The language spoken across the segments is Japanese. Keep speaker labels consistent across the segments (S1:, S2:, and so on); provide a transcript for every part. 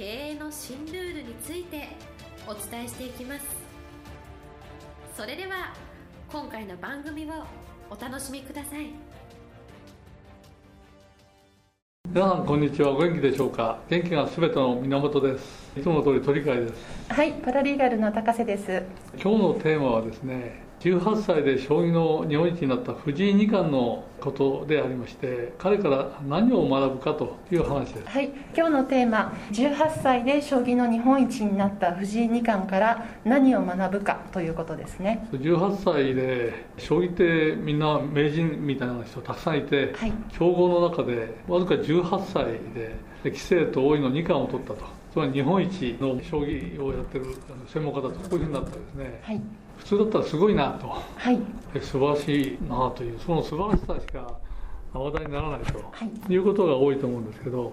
S1: 経営の新ルールについてお伝えしていきます。それでは今回の番組をお楽しみください。
S2: 皆さんこんにちは。お元気でしょうか？元気がすべての源です。いつもの通り鳥飼です。
S3: はいパラリーガルの高瀬です。
S2: 今日のテーマはですね18歳で将棋の日本一になった藤井二冠のことでありまして彼から何を学ぶかという話です。
S3: はい。今日のテーマ18歳で将棋の日本一になった藤井二冠から何を学ぶかということですね。
S2: 18歳で将棋ってみんな名人みたいな人たくさんいて、
S3: はい、
S2: 強豪の中でわずか18歳で棋聖と王位の二冠を取ったとつまり日本一の将棋をやってる専門家だとこういうふうになったんですね、
S3: はい。
S2: 普通だったらすごいなと、
S3: はい、
S2: 素晴らしいなというその素晴らしさしか話題にならないと、はい、いうことが多いと思うんですけど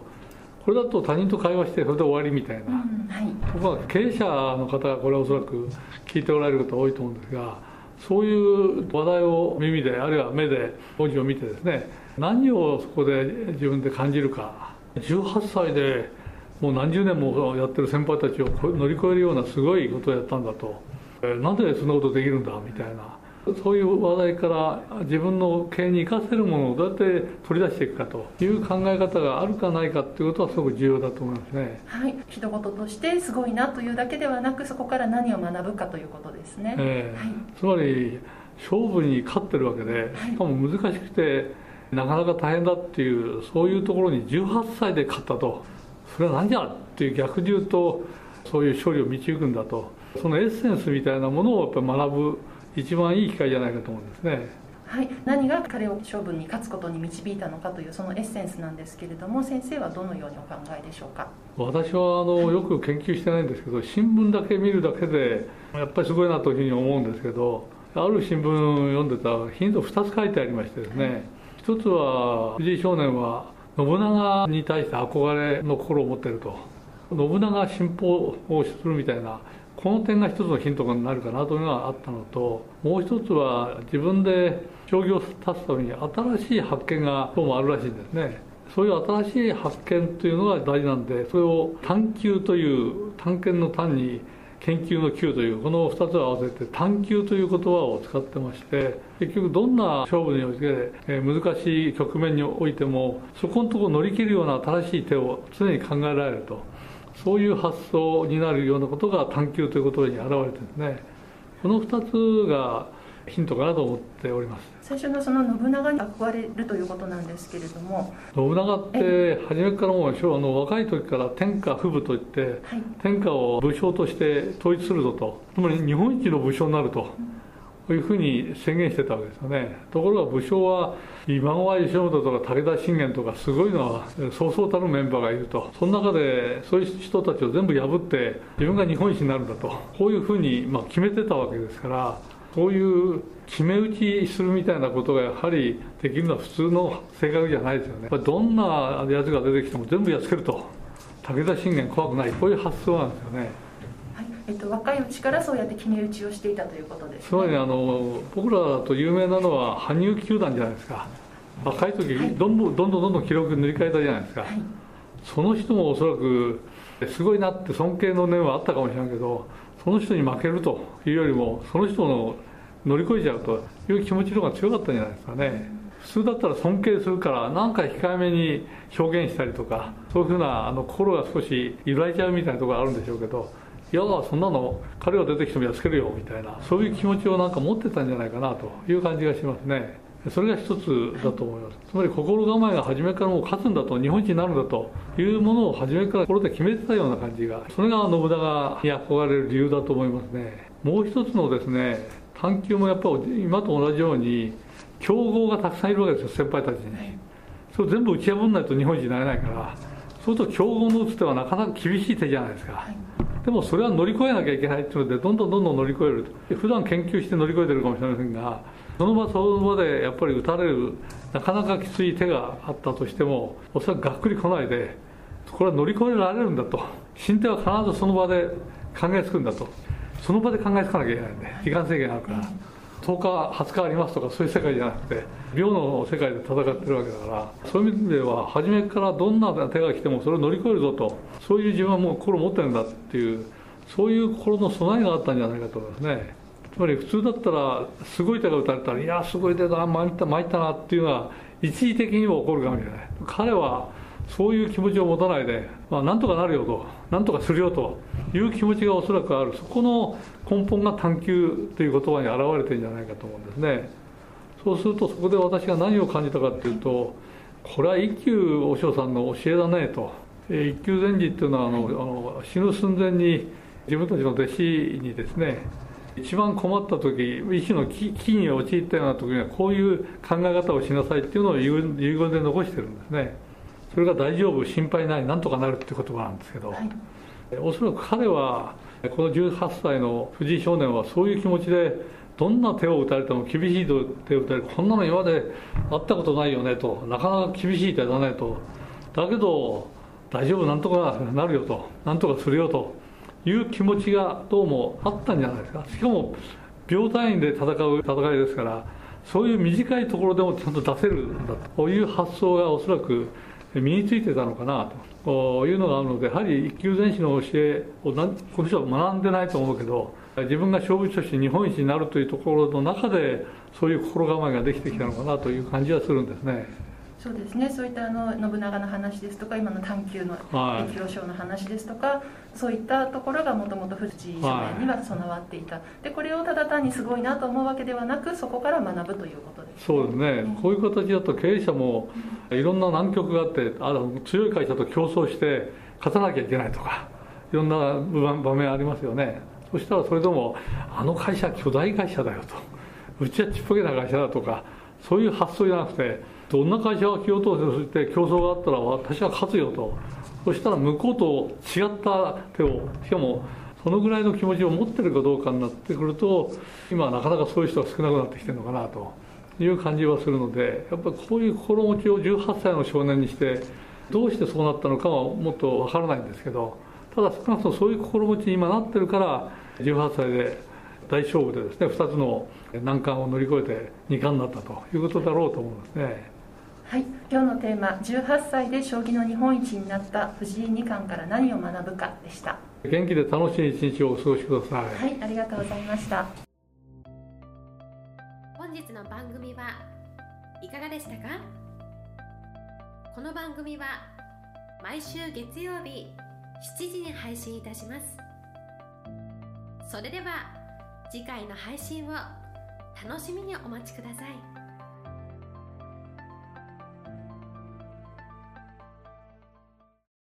S2: これだと他人と会話してそれで終わりみたいな、
S3: うんはい、
S2: 僕は経営者の方がこれはおそらく聞いておられる方多いと思うんですがそういう話題を耳であるいは目で文字を見てですね何をそこで自分で感じるか。18歳でもう何十年もやってる先輩たちを乗り越えるようなすごいことをやったんだと。なんでそんなことできるんだみたいな。そういう話題から自分の経営に生かせるものをどうやって取り出していくかという考え方があるかないかということはすごく重要だと思いますね。
S3: はい、一言としてすごいなというだけではなくそこから何を学ぶかということですね。
S2: え
S3: ーはい、
S2: つまり勝負に勝ってるわけで、しかも難しくてなかなか大変だっていうそういうところに18歳で勝ったとそれは何じゃっていう逆に言うとそういう勝利を導くんだと。そのエッセンスみたいなものをやっぱ学ぶ一番いい機会じゃないかと思うんですね。
S3: はい、何が彼を勝負に勝つことに導いたのかというそのエッセンスなんですけれども先生はどのようにお考えでしょうか？
S2: 私はあのよく研究してないんですけど新聞だけ見るだけでやっぱりすごいなというふうに思うんですけどある新聞を読んでたらヒント2つ書いてありましてですね。一つは藤井少年は信長に対して憧れの心を持ってると。信長信奉をするみたいなこの点が一つのヒントになるかなというのがあったのともう一つは自分で将棋を立つために新しい発見がどうもあるらしいんですね。そういう新しい発見というのが大事なんでそれを探求という探検の単に研究の究というこの2つを合わせて探究という言葉を使ってまして結局どんな勝負において、え難しい局面においてもそこのところ乗り切るような新しい手を常に考えられると。そういう発想になるようなことが探究ということに表れてるんですね。この2つがヒントかなと思っております。
S3: 最初のその信長に憧れるということなんですけれども。
S2: 信長って初めからもうあの若い時から天下不武といって、はい、天下を武将として統一するぞと。つまり日本一の武将になると。うん。こういうふうに宣言してたわけですよね。ところが武将は今川義元とか武田信玄とかすごいのはそうそうたるメンバーがいると。その中でそういう人たちを全部破って自分が日本一になるんだと。こういうふうにまあ決めてたわけですからそういう決め打ちするみたいなことがやはりできるのは普通の性格じゃないですよね。どんなやつが出てきても全部やっつけると武田信玄怖くないこういう発想なんですよね。
S3: えっと、若いうちからそうやって決め打ちをしていたということです、ね、
S2: つまりあの僕らだと有名なのは羽生球団じゃないですか。若い時、はい、どんどんどんどんどんどん記録塗り替えたじゃないですか、はい、その人もおそらくすごいなって尊敬の念はあったかもしれないけどその人に負けるというよりもその人の乗り越えちゃうという気持ちの方が強かったんじゃないですかね、普通だったら尊敬するから何か控えめに表現したりとかそういうふうなあの心が少し揺らいちゃうみたいなところがあるんでしょうけどいやそんなの彼が出てきてもやっつけるよみたいなそういう気持ちをなんか持ってたんじゃないかなという感じがしますね。それが一つだと思います、つまり心構えが初めからもう勝つんだと日本一になるんだというものを初めから心で決めてたような感じがそれが信長に憧れる理由だと思いますね。もう一つのですね探求もやっぱり今と同じように強豪がたくさんいるわけですよ先輩たちに。それを全部打ち破らないと日本一になれないからそうすると強豪の打つ手はなかなか厳しい手じゃないですか、はい、でもそれは乗り越えなきゃいけないっていうのでどんどんどんどん乗り越える。普段研究して乗り越えてるかもしれませんがその場その場でやっぱり打たれるなかなかきつい手があったとしてもおそらくがっくり来ないでこれは乗り越えられるんだと。進展は必ずその場で考えつくんだと。その場で考えつかなきゃいけないんで時間制限あるから。10日、20日ありますとかそういう世界じゃなくて秒の世界で戦ってるわけだから。そういう意味では初めからどんな手が来てもそれを乗り越えるぞと。そういう自分はもう心を持ってるんだっていうそういう心の備えがあったんじゃないかと思いますね。つまり普通だったらすごい手が打たれたらいやすごい手だ参った参ったなっていうのは一時的にも起こるかもしれない。彼はそういう気持ちを持たないで、まあ、なんとかなるよとなんとかするよという気持ちがおそらくある。そこの根本が探求という言葉に表れてるんじゃないかと思うんですね。そうするとそこで私が何を感じたかっていうとこれは一休和尚さんの教えだねと。一休禅師っていうのはあの、あの死ぬ寸前に自分たちの弟子にですね一番困った時一種の危機に陥ったような時にはこういう考え方をしなさいっていうのを遺言で残してるんですね。それが大丈夫心配ないなんとかなるっていう言葉なんですけど、はい、おそらく彼はこの18歳の藤井少年はそういう気持ちでどんな手を打たれても厳しい手を打たれるこんなの今まで会ったことないよねとなかなか厳しい手だねと。だけど大丈夫なんとかなるよとなんとかするよという気持ちがどうもあったんじゃないですかしかも秒単位で戦う戦いですからそういう短いところでもちゃんと出せるんだという発想がおそらく身についてたのかなというのがあるのでやはり一級前史の教えをこの人は学んでないと思うけど自分が勝負師として日本一になるというところの中でそういう心構えができてきたのかなという感じはするんですね。
S3: そうですね。そういったあの信長の話ですとか今の探求の歴表彰の話ですとか、はい、そういったところがもともと藤井少年には備わっていた、はい、でこれをただ単にすごいなと思うわけではなくそこから学ぶということで。す、ね、
S2: そうですね、うん、こういう形だと経営者もいろんな難局があってあの強い会社と競争して勝たなきゃいけないとかいろんな場面ありますよね。そしたらそれともあの会社巨大会社だよと。うちはちっぽけな会社だとかそういう発想じゃなくてどんな会社が気を通して競争があったら私は勝つよとそしたら向こうと違った手をしかもそのぐらいの気持ちを持ってるかどうかになってくると今なかなかそういう人が少なくなってきてるのかなという感じはするのでやっぱりこういう心持ちを18歳の少年にしてどうしてそうなったのかはもっとわからないんですけどただ少なくともそういう心持ちに今なってるから18歳で大勝負でですね2つの難関を乗り越えて2冠になったということだろうと思うんですね。
S3: はい、今日のテーマ18歳で将棋の日本一になった藤井二冠から何を学ぶかでした。
S2: 元気で楽しい一日をお過ごしくださ
S3: い。はいありがとうございました。
S1: 本日の番組はいかがでしたか？この番組は毎週月曜日7時に配信いたします。それでは次回の配信を楽しみにお待ちください。